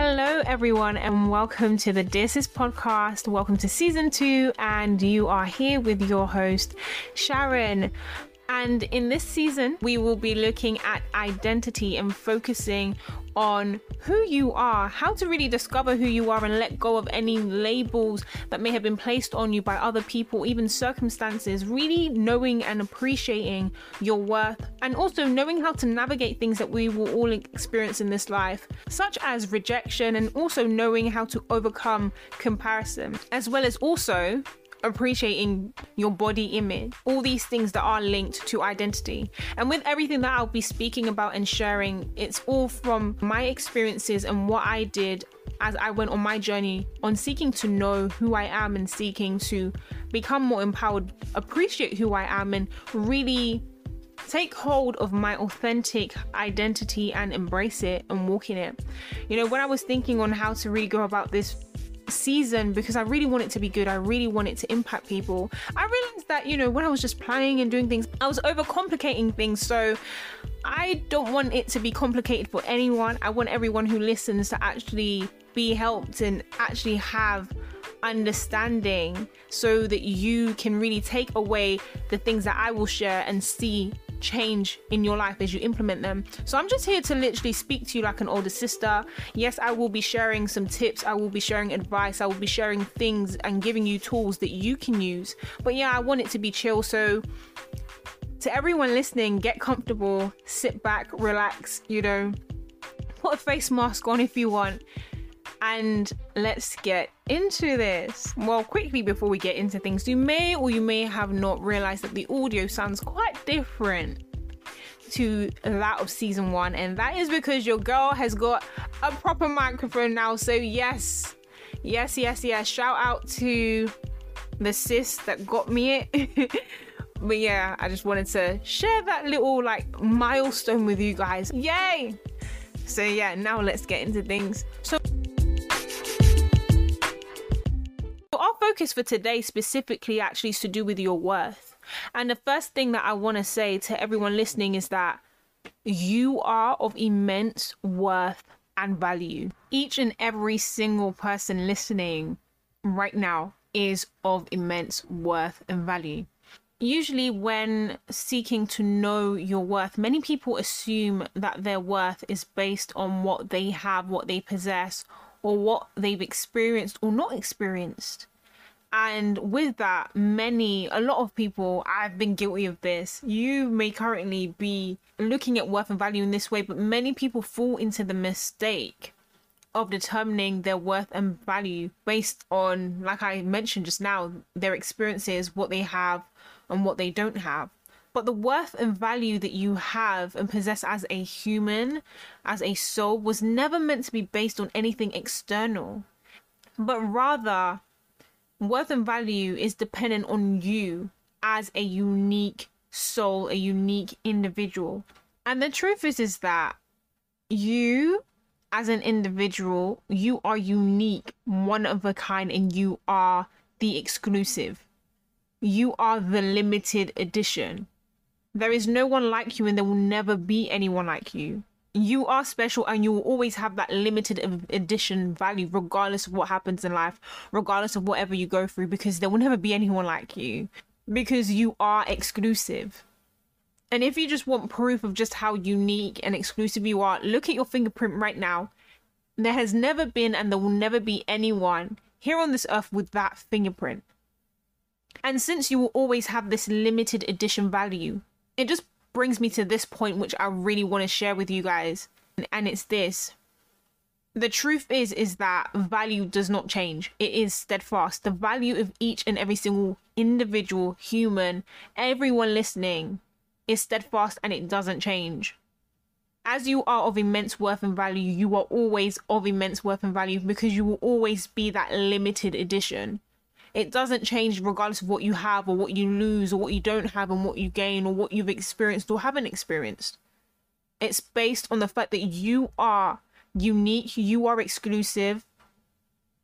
Hello, everyone, and welcome to the Dear Sis podcast. Welcome to season two, and you are here with your host, Sharon. And in this season, we will be looking at identity and focusing on who you are, how to really discover who you are and let go of any labels that may have been placed on you by other people, even circumstances. Really knowing and appreciating your worth, and also knowing how to navigate things that we will all experience in this life, such as rejection, and also knowing how to overcome comparison, as well as also appreciating your body image, all these things that are linked to identity. And with everything that I'll be speaking about and sharing, it's all from my experiences and what I did as I went on my journey on seeking to know who I am and seeking to become more empowered, appreciate who I am, and really take hold of my authentic identity and embrace it and walk in it. You know, when I was thinking on how to really go about this season because I really want it to be good. I really want it to impact people. I realized that, you know, when I was just playing and doing things, I was overcomplicating things. So I don't want it to be complicated for anyone. I want everyone who listens to actually be helped and actually have understanding so that you can really take away the things that I will share and see change in your life as you implement them. So I'm just here to literally speak to you like an older sister. Yes, I will be sharing some tips, I will be sharing advice, I will be sharing things and giving you tools that you can use. But yeah, I want it to be chill. So to everyone listening, get comfortable, sit back, relax, you know, put a face mask on if you want. And let's get into this. Well, quickly before we get into things, you may or you may have not realized that the audio sounds quite different to that of season one, and that is because your girl has got a proper microphone now. So, yes, yes, yes, yes. Shout out to the sis that got me it. but yeah, I just wanted to share that little like milestone with you guys. Yay! So, yeah, now let's get into things. So, focus for today specifically actually is to do with your worth. And the first thing that I want to say to everyone listening is that you are of immense worth and value. Each and every single person listening right now is of immense worth and value. Usually, when seeking to know your worth, many people assume that their worth is based on what they have, what they possess, or what they've experienced or not experienced. And with that, many, a lot of people, I've been guilty of this. You may currently be looking at worth and value in this way, but many people fall into the mistake of determining their worth and value based on, like I mentioned just now, their experiences, what they have, and what they don't have. But the worth and value that you have and possess as a human, as a soul, was never meant to be based on anything external, but rather, worth and value is dependent on you as a unique soul, a unique individual. And the truth is, is that you as an individual, you are unique, one of a kind, and you are the exclusive. You are the limited edition. There is no one like you, and there will never be anyone like you. You are special, and you will always have that limited edition value, regardless of what happens in life, regardless of whatever you go through, because there will never be anyone like you, because you are exclusive. And if you just want proof of just how unique and exclusive you are, look at your fingerprint right now. There has never been, and there will never be anyone here on this earth with that fingerprint. And since you will always have this limited edition value, it just brings me to this point, which I really want to share with you guys. And it's this. The truth is is that value does not change. It is steadfast. The value of each and every single individual human everyone listening is steadfast and it doesn't change. As you are of immense worth and value you are always of immense worth and value because you will always be that limited edition it doesn't change regardless of what you have or what you lose or what you don't have and what you gain or what you've experienced or haven't experienced. It's based on the fact that you are unique, you are exclusive,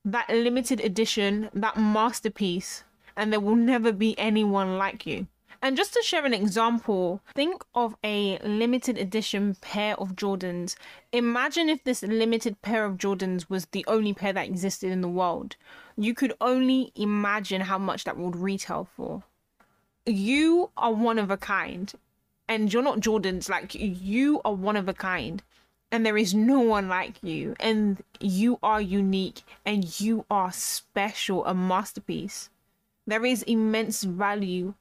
that limited edition, that masterpiece, and there will never be anyone like you. And just to share an example, think of a limited edition pair of Jordans. Imagine if this limited pair of Jordans was the only pair that existed in the world. You could only imagine how much that would retail for. You are one of a kind, and you're not Jordans, like, you are one of a kind and there is no one like you and you are unique and you are special a masterpiece there is immense value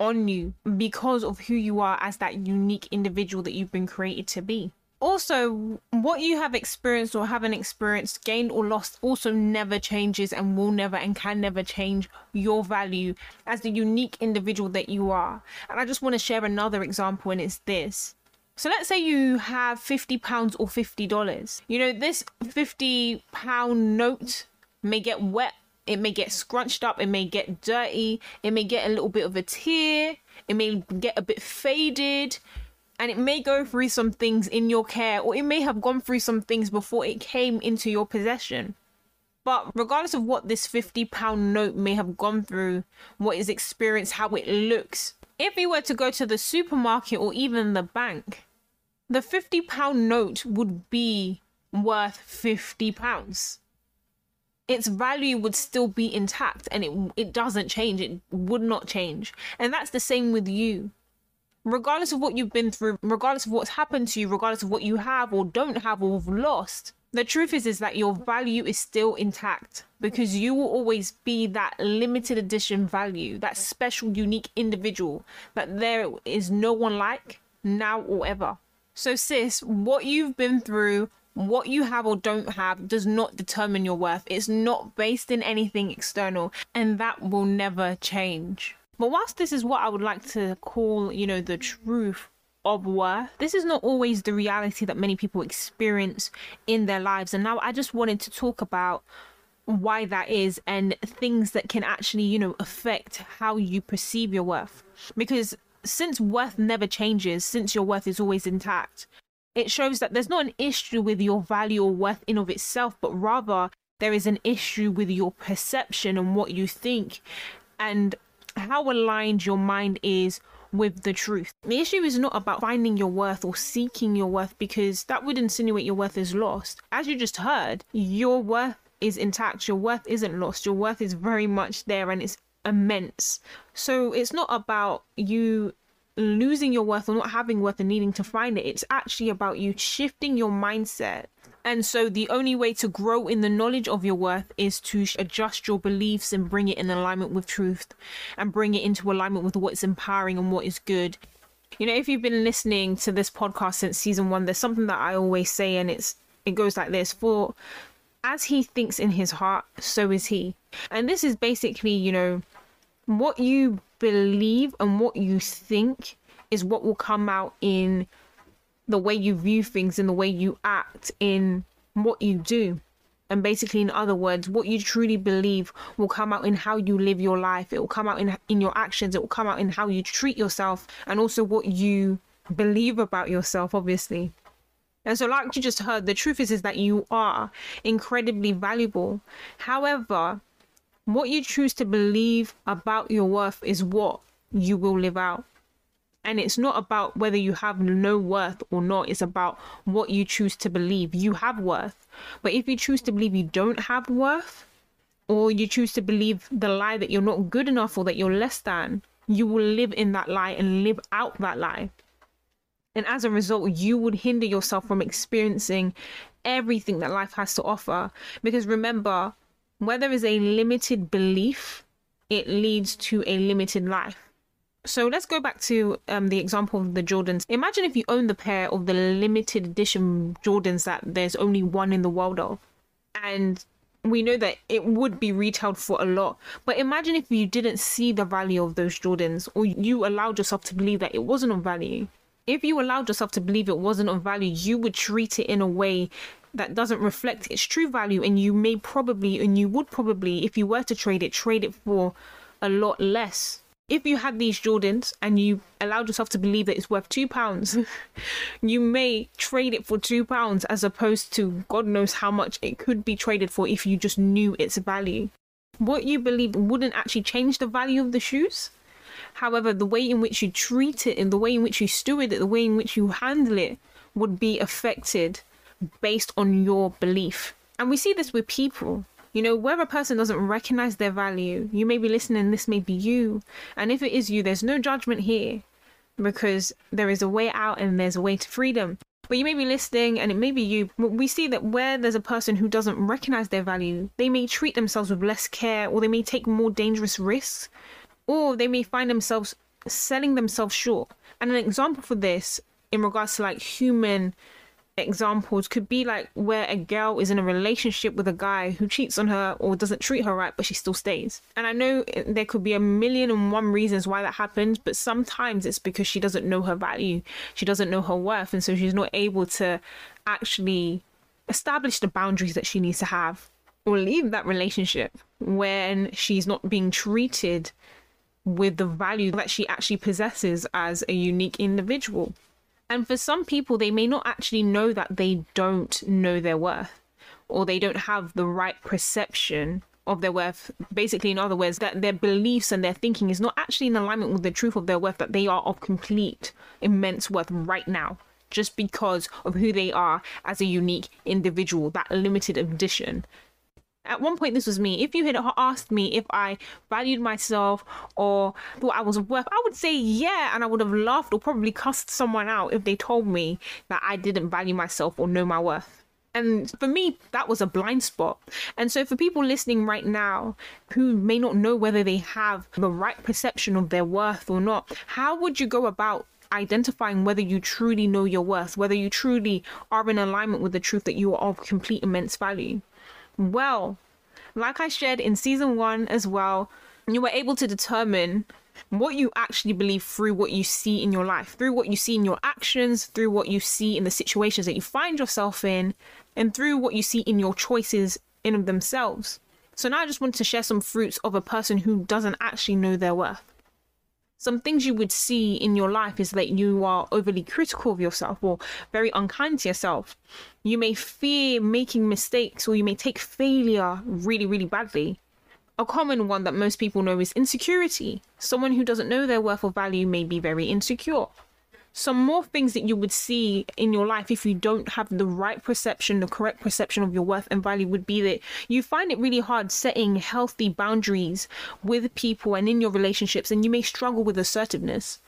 on you because of who you are as that unique individual that you've been created to be also what you have experienced or haven't experienced gained or lost also never changes and will never and can never change your value as the unique individual that you are and i just want to share another example and it's this so let's say you have 50 pounds or 50 dollars. You know, this 50 pound note may get wet, it may get scrunched up, it may get dirty, it may get a little bit of a tear, it may get a bit faded, and it may go through some things in your care, or it may have gone through some things before it came into your possession. But regardless of what this 50 pound note may have gone through, what is experienced, how it looks, if you were to go to the supermarket or even the bank, the 50 pound note would be worth 50 pounds. Its value would still be intact and it it doesn't change. It would not change. And that's the same with you regardless of what you've been through regardless of what's happened to you regardless of what you have or don't have or have lost the truth is is that your value is still intact because you will always be that limited edition value that special unique individual that there is no one like now or ever so, sis, what you've been through, what you have or don't have, does not determine your worth. It's not based in anything external, and that will never change. But whilst this is what I would like to call, you know, the truth of worth, this is not always the reality that many people experience in their lives. And now I just wanted to talk about why that is and things that can actually, you know, affect how you perceive your worth. Because since worth never changes, since your worth is always intact, it shows that there's not an issue with your value or worth in of itself, but rather there is an issue with your perception and what you think and how aligned your mind is with the truth. The issue is not about finding your worth or seeking your worth because that would insinuate your worth is lost. As you just heard, your worth is intact, your worth isn't lost, your worth is very much there and it's immense. So it's not about you losing your worth or not having worth and needing to find it. It's actually about you shifting your mindset. And so the only way to grow in the knowledge of your worth is to adjust your beliefs and bring it in alignment with truth and bring it into alignment with what's empowering and what is good. You know, if you've been listening to this podcast since season 1, there's something that I always say and it's it goes like this for as he thinks in his heart, so is he. And this is basically, you know, what you believe and what you think is what will come out in the way you view things, in the way you act, in what you do. And basically, in other words, what you truly believe will come out in how you live your life. It will come out in in your actions. It will come out in how you treat yourself, and also what you believe about yourself. Obviously, and so, like you just heard, the truth is, is that you are incredibly valuable. However, what you choose to believe about your worth is what you will live out. And it's not about whether you have no worth or not. It's about what you choose to believe. You have worth. But if you choose to believe you don't have worth, or you choose to believe the lie that you're not good enough or that you're less than, you will live in that lie and live out that lie. And as a result, you would hinder yourself from experiencing everything that life has to offer. Because remember, where there is a limited belief, it leads to a limited life. So let's go back to um, the example of the Jordans. Imagine if you own the pair of the limited edition Jordans that there's only one in the world of. And we know that it would be retailed for a lot. But imagine if you didn't see the value of those Jordans or you allowed yourself to believe that it wasn't of value if you allowed yourself to believe it wasn't of value, you would treat it in a way that doesn't reflect its true value. And you may probably, and you would probably, if you were to trade it, trade it for a lot less. If you had these Jordans and you allowed yourself to believe that it's worth two pounds, you may trade it for two pounds as opposed to God knows how much it could be traded for if you just knew its value. What you believe wouldn't actually change the value of the shoes However, the way in which you treat it and the way in which you steward it, the way in which you handle it would be affected based on your belief. And we see this with people. You know, where a person doesn't recognize their value, you may be listening, this may be you. And if it is you, there's no judgment here because there is a way out and there's a way to freedom. But you may be listening and it may be you. We see that where there's a person who doesn't recognize their value, they may treat themselves with less care or they may take more dangerous risks or they may find themselves selling themselves short. And an example for this in regards to like human examples could be like where a girl is in a relationship with a guy who cheats on her or doesn't treat her right, but she still stays. And I know there could be a million and one reasons why that happens, but sometimes it's because she doesn't know her value, she doesn't know her worth, and so she's not able to actually establish the boundaries that she needs to have or leave that relationship when she's not being treated with the value that she actually possesses as a unique individual. And for some people, they may not actually know that they don't know their worth or they don't have the right perception of their worth. Basically, in other words, that their beliefs and their thinking is not actually in alignment with the truth of their worth, that they are of complete, immense worth right now, just because of who they are as a unique individual, that limited edition at one point this was me. If you had asked me if i valued myself or thought i was worth i would say yeah and i would have laughed or probably cussed someone out if they told me that i didn't value myself or know my worth. And for me that was a blind spot. And so for people listening right now who may not know whether they have the right perception of their worth or not how would you go about identifying whether you truly know your worth, whether you truly are in alignment with the truth that you are of complete immense value well. Like I shared in season one as well, you were able to determine what you actually believe through what you see in your life, through what you see in your actions, through what you see in the situations that you find yourself in, and through what you see in your choices in themselves. So now I just want to share some fruits of a person who doesn't actually know their worth some things you would see in your life is that you are overly critical of yourself or very unkind to yourself. You may fear making mistakes or you may take failure really, really badly. A common one that most people know is insecurity. Someone who doesn't know their worth or value may be very insecure some more things that you would see in your life if you don't have the right perception, the correct perception of your worth and value would be that you find it really hard setting healthy boundaries with people and in your relationships, and you may struggle with assertiveness.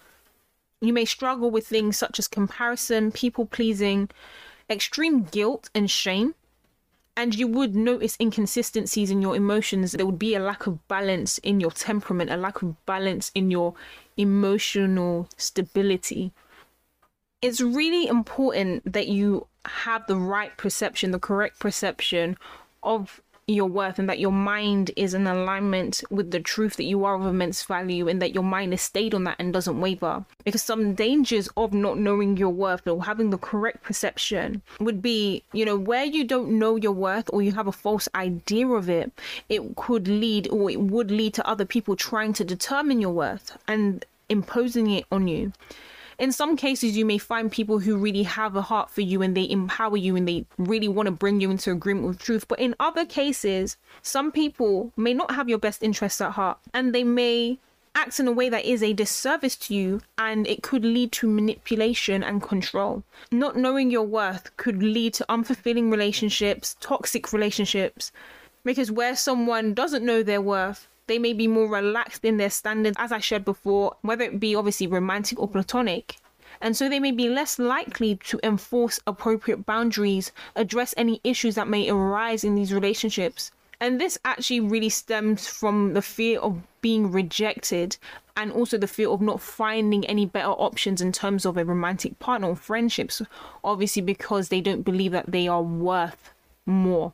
You may struggle with things such as comparison, people pleasing, extreme guilt and shame. And you would notice inconsistencies in your emotions. There would be a lack of balance in your temperament, a lack of balance in your emotional stability it's really important that you have the right perception, the correct perception of your worth and that your mind is in alignment with the truth that you are of immense value and that your mind is stayed on that and doesn't waver. Because some dangers of not knowing your worth or having the correct perception would be, you know, where you don't know your worth or you have a false idea of it, it could lead or it would lead to other people trying to determine your worth and imposing it on you in some cases you may find people who really have a heart for you and they empower you and they really want to bring you into agreement with truth but in other cases some people may not have your best interests at heart and they may act in a way that is a disservice to you and it could lead to manipulation and control. Not knowing your worth could lead to unfulfilling relationships, toxic relationships, because where someone doesn't know their worth, they may be more relaxed in their standards, as I shared before, whether it be obviously romantic or platonic. And so they may be less likely to enforce appropriate boundaries, address any issues that may arise in these relationships. And this actually really stems from the fear of being rejected and also the fear of not finding any better options in terms of a romantic partner or friendships, obviously, because they don't believe that they are worth more.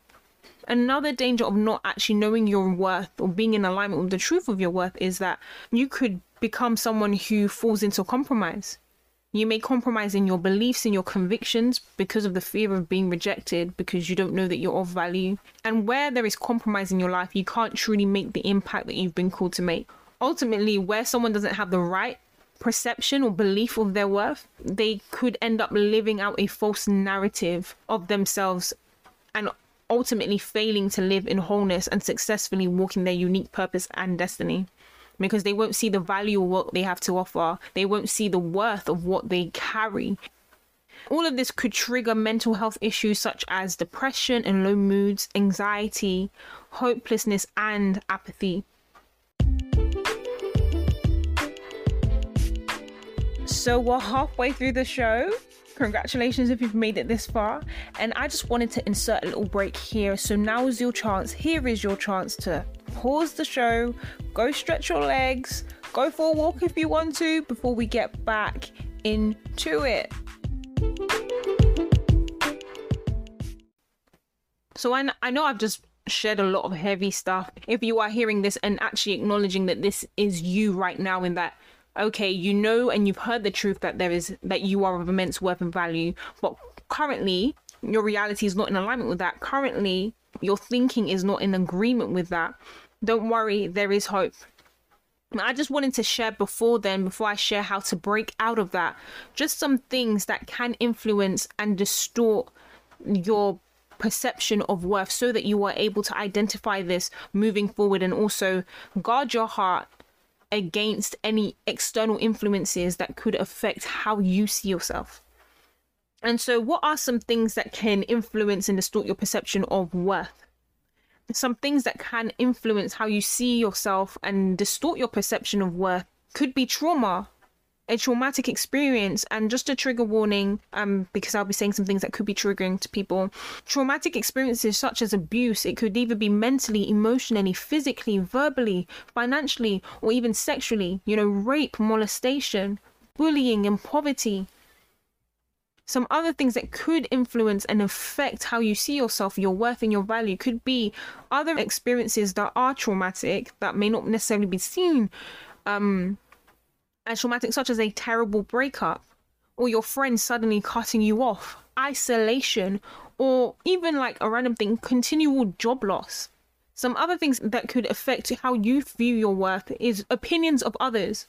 Another danger of not actually knowing your worth or being in alignment with the truth of your worth is that you could become someone who falls into compromise. You may compromise in your beliefs and your convictions because of the fear of being rejected because you don't know that you're of value. And where there is compromise in your life, you can't truly make the impact that you've been called to make. Ultimately, where someone doesn't have the right perception or belief of their worth, they could end up living out a false narrative of themselves and ultimately failing to live in wholeness and successfully walking their unique purpose and destiny. because they won't see the value of what they have to offer. They won't see the worth of what they carry. All of this could trigger mental health issues such as depression and low moods, anxiety, hopelessness, and apathy. So we're halfway through the show. Congratulations if you've made it this far. And I just wanted to insert a little break here. So now is your chance. Here is your chance to pause the show, go stretch your legs, go for a walk if you want to before we get back into it. So I, I know I've just shared a lot of heavy stuff. If you are hearing this and actually acknowledging that this is you right now, in that, okay, you know and you've heard the truth that there is that you are of immense worth and value, but currently your reality is not in alignment with that. Currently, your thinking is not in agreement with that. Don't worry, there is hope. I just wanted to share before then, before I share how to break out of that, just some things that can influence and distort your perception of worth so that you are able to identify this moving forward and also guard your heart against any external influences that could affect how you see yourself. And so, what are some things that can influence and distort your perception of worth? Some things that can influence how you see yourself and distort your perception of worth could be trauma, a traumatic experience. And just a trigger warning um because I'll be saying some things that could be triggering to people. Traumatic experiences such as abuse it could either be mentally emotionally physically verbally financially or even sexually. You know rape molestation bullying and poverty. Some other things that could influence and affect how you see yourself, your worth, and your value could be other experiences that are traumatic that may not necessarily be seen um, as traumatic, such as a terrible breakup, or your friend suddenly cutting you off, isolation, or even like a random thing, continual job loss. Some other things that could affect how you view your worth is opinions of others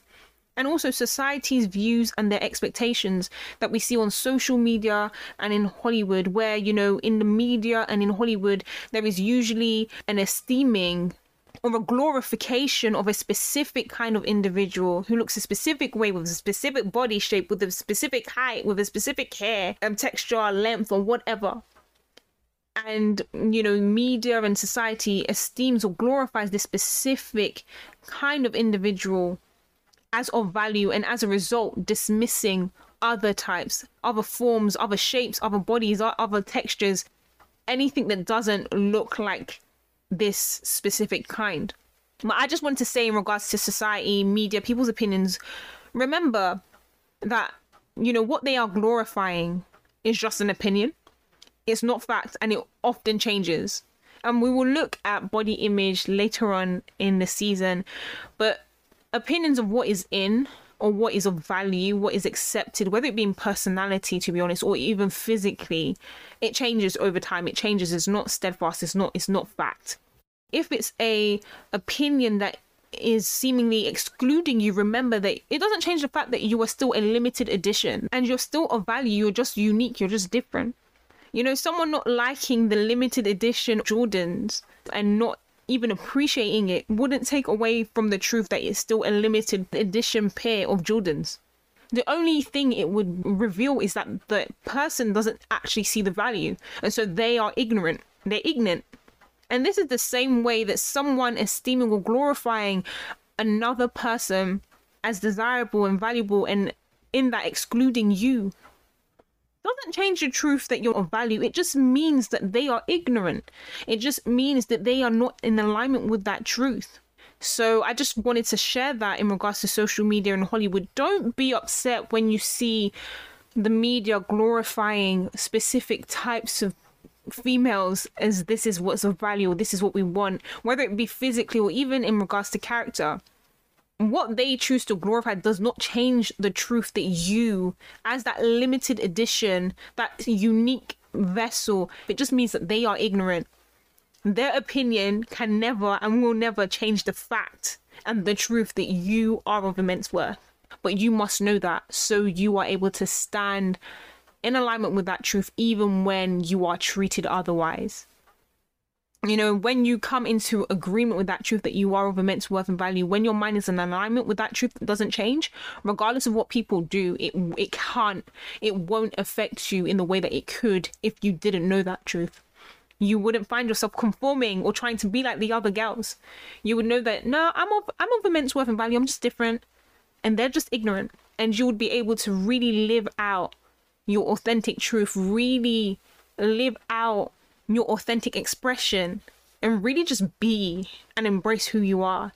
and also society's views and their expectations that we see on social media and in Hollywood, where, you know, in the media and in Hollywood, there is usually an esteeming or a glorification of a specific kind of individual who looks a specific way with a specific body shape, with a specific height, with a specific hair, um, texture, length, or whatever. And you know, media and society esteems or glorifies this specific kind of individual as of value, and as a result, dismissing other types, other forms, other shapes, other bodies, other textures, anything that doesn't look like this specific kind. But I just want to say, in regards to society, media, people's opinions, remember that, you know, what they are glorifying is just an opinion. It's not fact and it often changes. And we will look at body image later on in the season, but opinions of what is in or what is of value, what is accepted, whether it be in personality, to be honest, or even physically, it changes over time. It changes. It's not steadfast. It's not. It's not fact. If it's a opinion that is seemingly excluding you, remember that it doesn't change the fact that you are still a limited edition and you're still of value. You're just unique. You're just different. You know, someone not liking the limited edition Jordans and not even appreciating it wouldn't take away from the truth that it's still a limited edition pair of Jordans. The only thing it would reveal is that the person doesn't actually see the value, and so they are ignorant. They're ignorant. And this is the same way that someone esteeming or glorifying another person as desirable and valuable, and in that excluding you doesn't change the truth that you're of oh. value. It just means that they are ignorant. It just means that they are not in alignment with that truth. So I just wanted to share that in regards to social media and Hollywood. Don't be upset when you see the media glorifying specific types of females as this is what's of value or this is what we want, whether it be physically or even in regards to character what they choose to glorify does not change the truth that you, as that limited edition, that unique vessel, it just means that they are ignorant. Their opinion can never and will never change the fact and the truth that you are of immense worth. But you must know that so you are able to stand in alignment with that truth even when you are treated otherwise. You know, when you come into agreement with that truth that you are of immense worth and value, when your mind is in alignment with that truth that doesn't change, regardless of what people do, it it can't, it won't affect you in the way that it could if you didn't know that truth. You wouldn't find yourself conforming or trying to be like the other girls. You would know that no, I'm of I'm of immense worth and value. I'm just different, and they're just ignorant. And you would be able to really live out your authentic truth, really live out your authentic expression and really just be and embrace who you are.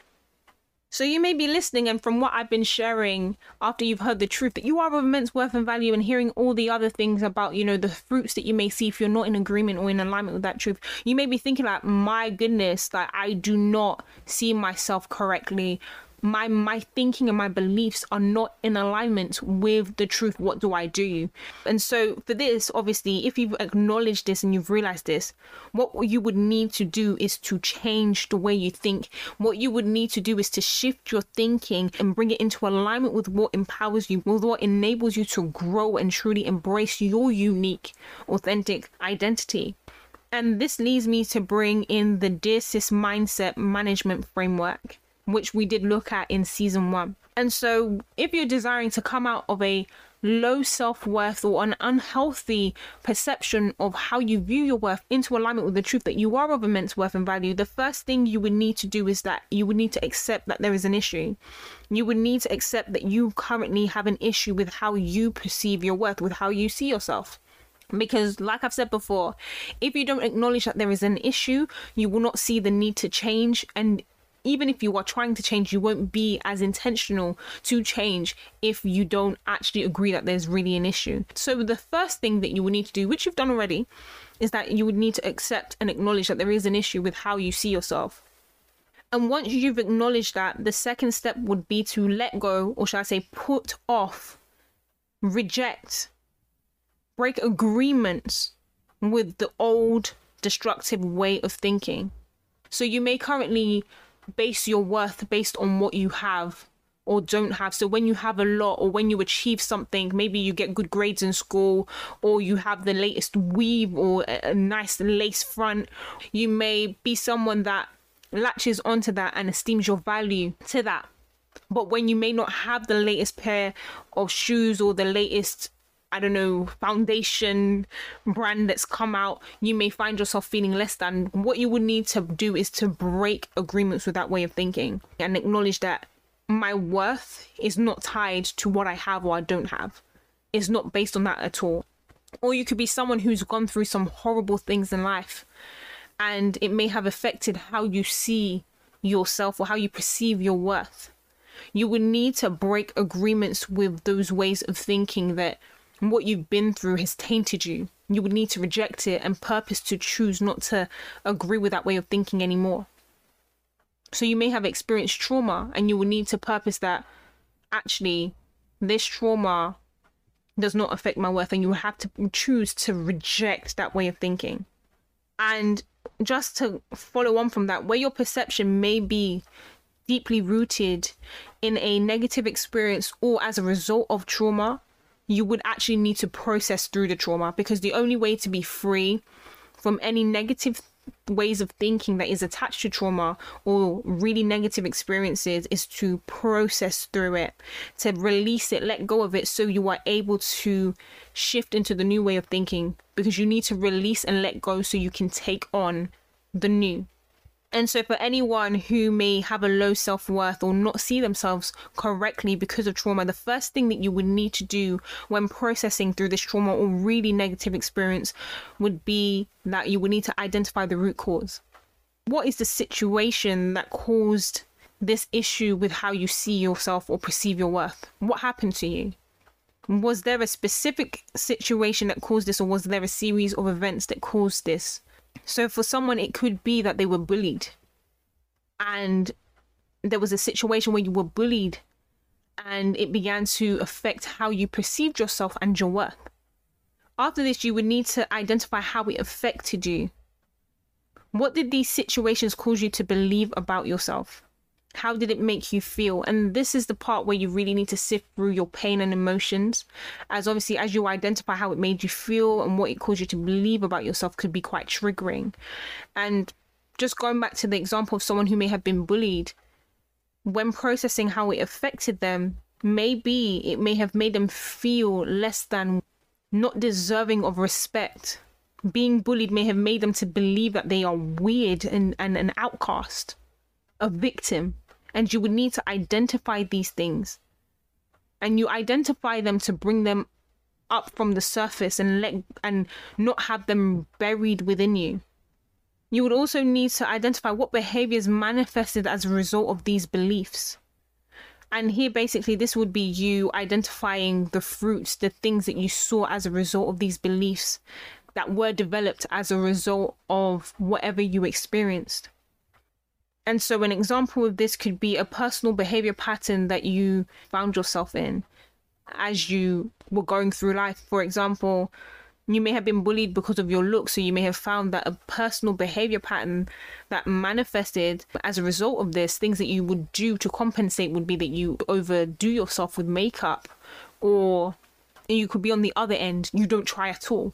So you may be listening, and from what I've been sharing after you've heard the truth that you are of immense worth and value, and hearing all the other things about, you know, the fruits that you may see if you're not in agreement or in alignment with that truth, you may be thinking like, my goodness, that I do not see myself correctly my my thinking and my beliefs are not in alignment with the truth. What do i do? And so for this obviously if you've acknowledged this and you've realized this what you would need to do is to change the way you think. What you would need to do is to shift your thinking and bring it into alignment with what empowers you with what enables you to grow and truly embrace your unique authentic identity. And this leads me to bring in the Dear Sis mindset management framework which we did look at in season one. And so, if you're desiring to come out of a low self worth or an unhealthy perception of how you view your worth into alignment with the truth that you are of immense worth and value, the first thing you would need to do is that you would need to accept that there is an issue. You would need to accept that you currently have an issue with how you perceive your worth, with how you see yourself. Because, like I've said before, if you don't acknowledge that there is an issue, you will not see the need to change. And even if you are trying to change, you won't be as intentional to change if you don't actually agree that there's really an issue. So, the first thing that you will need to do, which you've done already, is that you would need to accept and acknowledge that there is an issue with how you see yourself. And once you've acknowledged that, the second step would be to let go, or should I say, put off, reject, break agreements with the old destructive way of thinking. So you may currently base your worth based on what you have or don't have. So when you have a lot or when you achieve something, maybe you get good grades in school or you have the latest weave or a nice lace front, you may be someone that latches onto that and esteems your value to that. But when you may not have the latest pair of shoes or the latest I don't know, foundation brand that's come out, you may find yourself feeling less than. What you would need to do is to break agreements with that way of thinking and acknowledge that my worth is not tied to what I have or I don't have. It's not based on that at all. Or you could be someone who's gone through some horrible things in life and it may have affected how you see yourself or how you perceive your worth. You would need to break agreements with those ways of thinking that what you've been through has tainted you. You would need to reject it and purpose to choose not to agree with that way of thinking anymore. So you may have experienced trauma and you will need to purpose that actually this trauma does not affect my worth and you will have to choose to reject that way of thinking. And just to follow on from that, where your perception may be deeply rooted in a negative experience or as a result of trauma, you would actually need to process through the trauma because the only way to be free from any negative ways of thinking that is attached to trauma or really negative experiences is to process through it, to release it, let go of it so you are able to shift into the new way of thinking because you need to release and let go so you can take on the new. And so, for anyone who may have a low self worth or not see themselves correctly because of trauma, the first thing that you would need to do when processing through this trauma or really negative experience would be that you would need to identify the root cause. What is the situation that caused this issue with how you see yourself or perceive your worth? What happened to you? Was there a specific situation that caused this, or was there a series of events that caused this? So for someone, it could be that they were bullied and there was a situation where you were bullied and it began to affect how you perceived yourself and your worth. After this, you would need to identify how it affected you. What did these situations cause you to believe about yourself? How did it make you feel? And this is the part where you really need to sift through your pain and emotions. As obviously, as you identify how it made you feel and what it caused you to believe about yourself, could be quite triggering. And just going back to the example of someone who may have been bullied, when processing how it affected them, maybe it may have made them feel less than not deserving of respect. Being bullied may have made them to believe that they are weird and, and an outcast, a victim. And you would need to identify these things. And you identify them to bring them up from the surface and let and not have them buried within you. You would also need to identify what behaviors manifested as a result of these beliefs. And here, basically, this would be you identifying the fruits, the things that you saw as a result of these beliefs that were developed as a result of whatever you experienced. And so, an example of this could be a personal behavior pattern that you found yourself in as you were going through life. For example, you may have been bullied because of your looks, so you may have found that a personal behavior pattern that manifested as a result of this, things that you would do to compensate would be that you overdo yourself with makeup, or you could be on the other end, you don't try at all.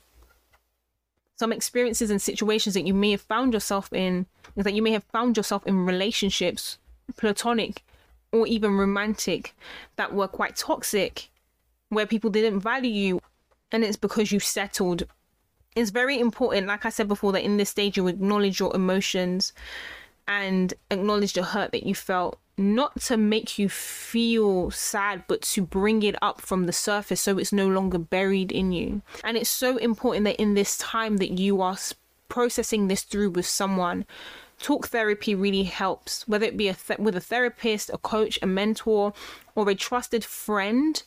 Some experiences and situations that you may have found yourself in is that you may have found yourself in relationships, platonic or even romantic, that were quite toxic, where people didn't value you and it's because you settled. It's very important, like I said before, that in this stage you acknowledge your emotions and acknowledge the hurt that you felt, not to make you feel sad, but to bring it up from the surface so it's no longer buried in you. And it's so important that in this time that you are processing this through with someone talk therapy really helps whether it be a th- with a therapist a coach a mentor or a trusted friend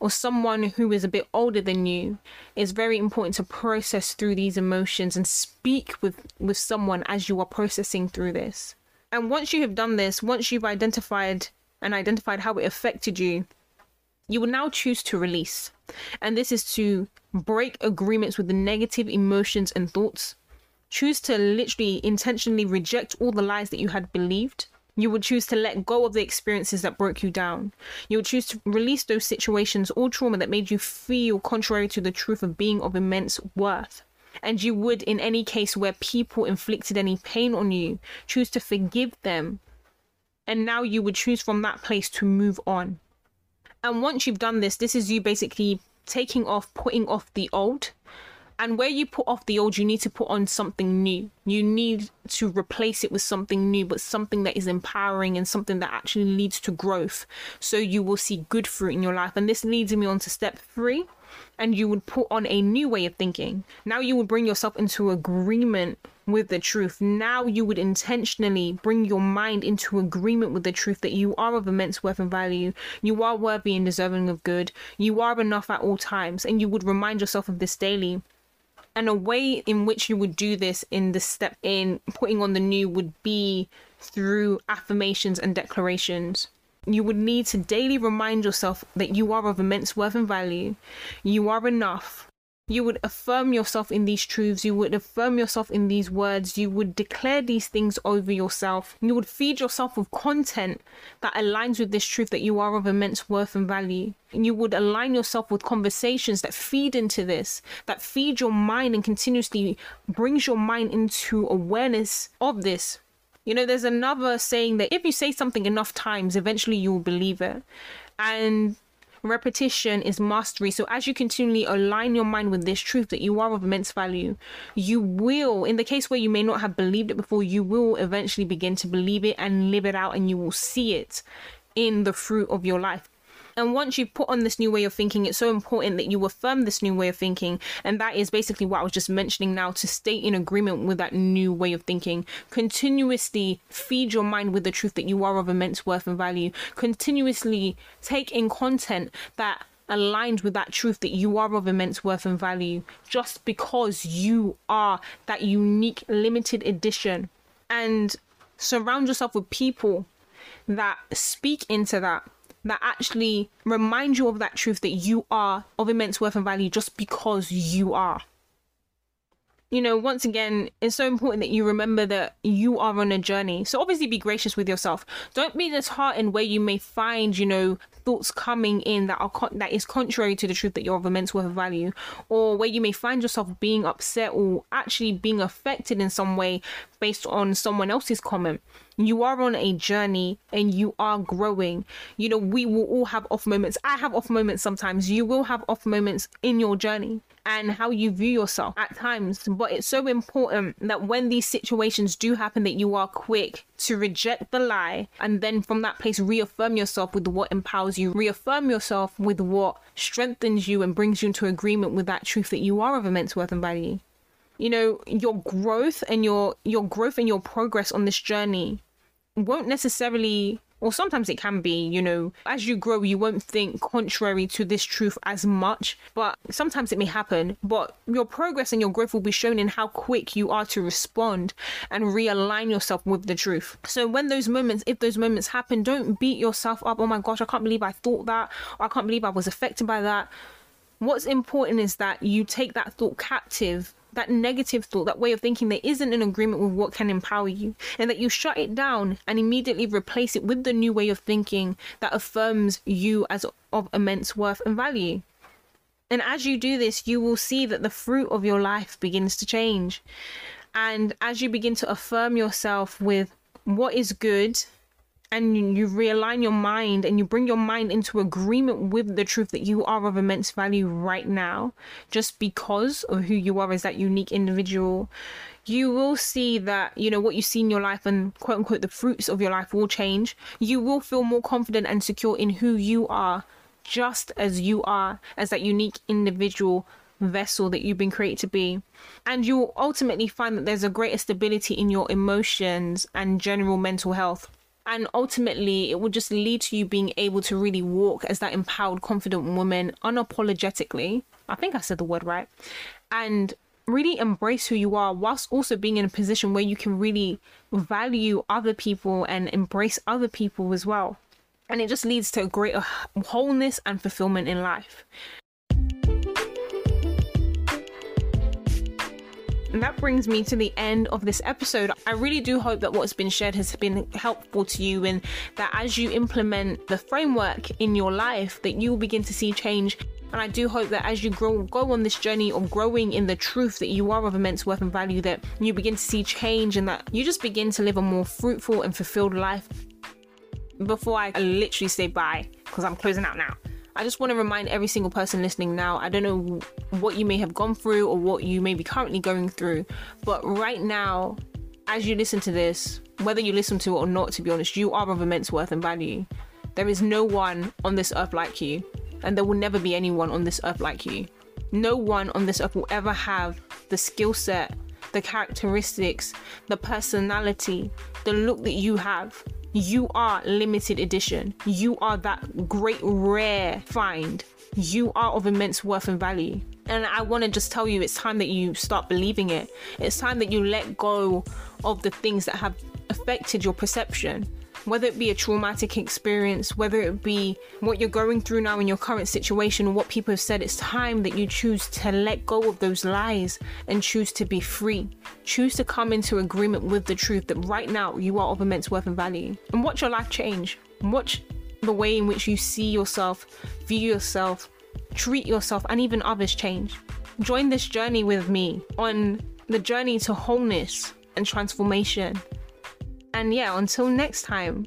or someone who is a bit older than you, it's very important to process through these emotions and speak with, with someone as you are processing through this. And once you have done this, once you've identified and identified how it affected you, you will now choose to release. And this is to break agreements with the negative emotions and thoughts. Choose to literally intentionally reject all the lies that you had believed you would choose to let go of the experiences that broke you down. You would choose to release those situations or trauma that made you feel contrary to the truth of being of immense worth. And you would, in any case where people inflicted any pain on you, choose to forgive them. And now you would choose from that place to move on. And once you've done this, this is you basically taking off, putting off the old and where you put off the old, you need to put on something new. You need to replace it with something new, but something that is empowering and something that actually leads to growth. So you will see good fruit in your life. And this leads me on to step three. And you would put on a new way of thinking. Now you would bring yourself into agreement with the truth. Now you would intentionally bring your mind into agreement with the truth that you are of immense worth and value. You are worthy and deserving of good. You are enough at all times. And you would remind yourself of this daily. And a way in which you would do this in the step in putting on the new would be through affirmations and declarations. You would need to daily remind yourself that you are of immense worth and value. You are enough you would affirm yourself in these truths, you would affirm yourself in these words, you would declare these things over yourself, you would feed yourself with content that aligns with this truth that you are of immense worth and value. And you would align yourself with conversations that feed into this, that feed your mind and continuously brings your mind into awareness of this. You know, there's another saying that if you say something enough times, eventually you will believe it. And repetition is mastery. So as you continually align your mind with this truth that you are of immense value, you will, in the case where you may not have believed it before, you will eventually begin to believe it and live it out, and you will see it in the fruit of your life. And once you've put on this new way of thinking, it's so important that you affirm this new way of thinking. And that is basically what I was just mentioning now to stay in agreement with that new way of thinking. Continuously feed your mind with the truth that you are of immense worth and value. Continuously take in content that aligns with that truth that you are of immense worth and value just because you are that unique limited edition and surround yourself with people that speak into that that actually remind you of that truth that you are of immense worth and value just because you are. You know, once again, it's so important that you remember that you are on a journey. So obviously be gracious with yourself. Don't be disheartened where you may find, you know, thoughts coming in that are con- that is contrary to the truth that you're of immense worth of value, or where you may find yourself being upset or actually being affected in some way based on someone else's comment. You are on a journey and you are growing. You know, we will all have off moments. I have off moments sometimes. You will have off moments in your journey and how you view yourself at times. But it's so important that when these situations do happen, that you are quick to reject the lie and then from that place reaffirm yourself with what empowers you, reaffirm yourself with what strengthens you and brings you into agreement with that truth that you are of immense worth and value. You know, your growth and your your growth and your progress on this journey won't necessarily or sometimes it can be, you know, as you grow, you won't think contrary to this truth as much, but sometimes it may happen. But your progress and your growth will be shown in how quick you are to respond and realign yourself with the truth. So when those moments, if those moments happen, don't beat yourself up. Oh my gosh, I can't believe I thought that, I can't believe I was affected by that. What's important is that you take that thought captive that negative thought, that way of thinking that isn't in agreement with what can empower you, and that you shut it down and immediately replace it with the new way of thinking that affirms you as of immense worth and value. And as you do this, you will see that the fruit of your life begins to change. And as you begin to affirm yourself with what is good and you realign your mind and you bring your mind into agreement with the truth that you are of immense value right now, just because of who you are as that unique individual, you will see that, you know, what you see in your life and quote unquote the fruits of your life will change. You will feel more confident and secure in who you are, just as you are, as that unique individual vessel that you've been created to be. And you'll ultimately find that there's a greater stability in your emotions and general mental health and ultimately it will just lead to you being able to really walk as that empowered confident woman unapologetically. I think i said the word right. And really embrace who you are whilst also being in a position where you can really value other people and embrace other people as well. And it just leads to a greater wholeness and fulfillment in life And that brings me to the end of this episode. I really do hope that what's been shared has been helpful to you and that as you implement the framework in your life that you will begin to see change and I do hope that as you grow go on this journey of growing in the truth that you are of immense worth and value that you begin to see change and that you just begin to live a more fruitful and fulfilled life. Before I literally say bye because I'm closing out now. I just want to remind every single person listening now I don't know what you may have gone through or what you may be currently going through, but right now, as you listen to this, whether you listen to it or not, to be honest, you are of immense worth and value. There is no one on this earth like you, and there will never be anyone on this earth like you. No one on this earth will ever have the skill set, the characteristics, the personality, the look that you have you are limited edition. You are that great rare find. You are of immense worth and value. And I want to just tell you it's time that you start believing it. It's time that you let go of the things that have affected your perception whether it be a traumatic experience, whether it be what you're going through now in your current situation, what people have said, it's time that you choose to let go of those lies and choose to be free. Choose to come into agreement with the truth that right now you are of immense worth and value. And watch your life change. Watch the way in which you see yourself, view yourself, treat yourself, and even others change. Join this journey with me on the journey to wholeness and transformation. And yeah, until next time.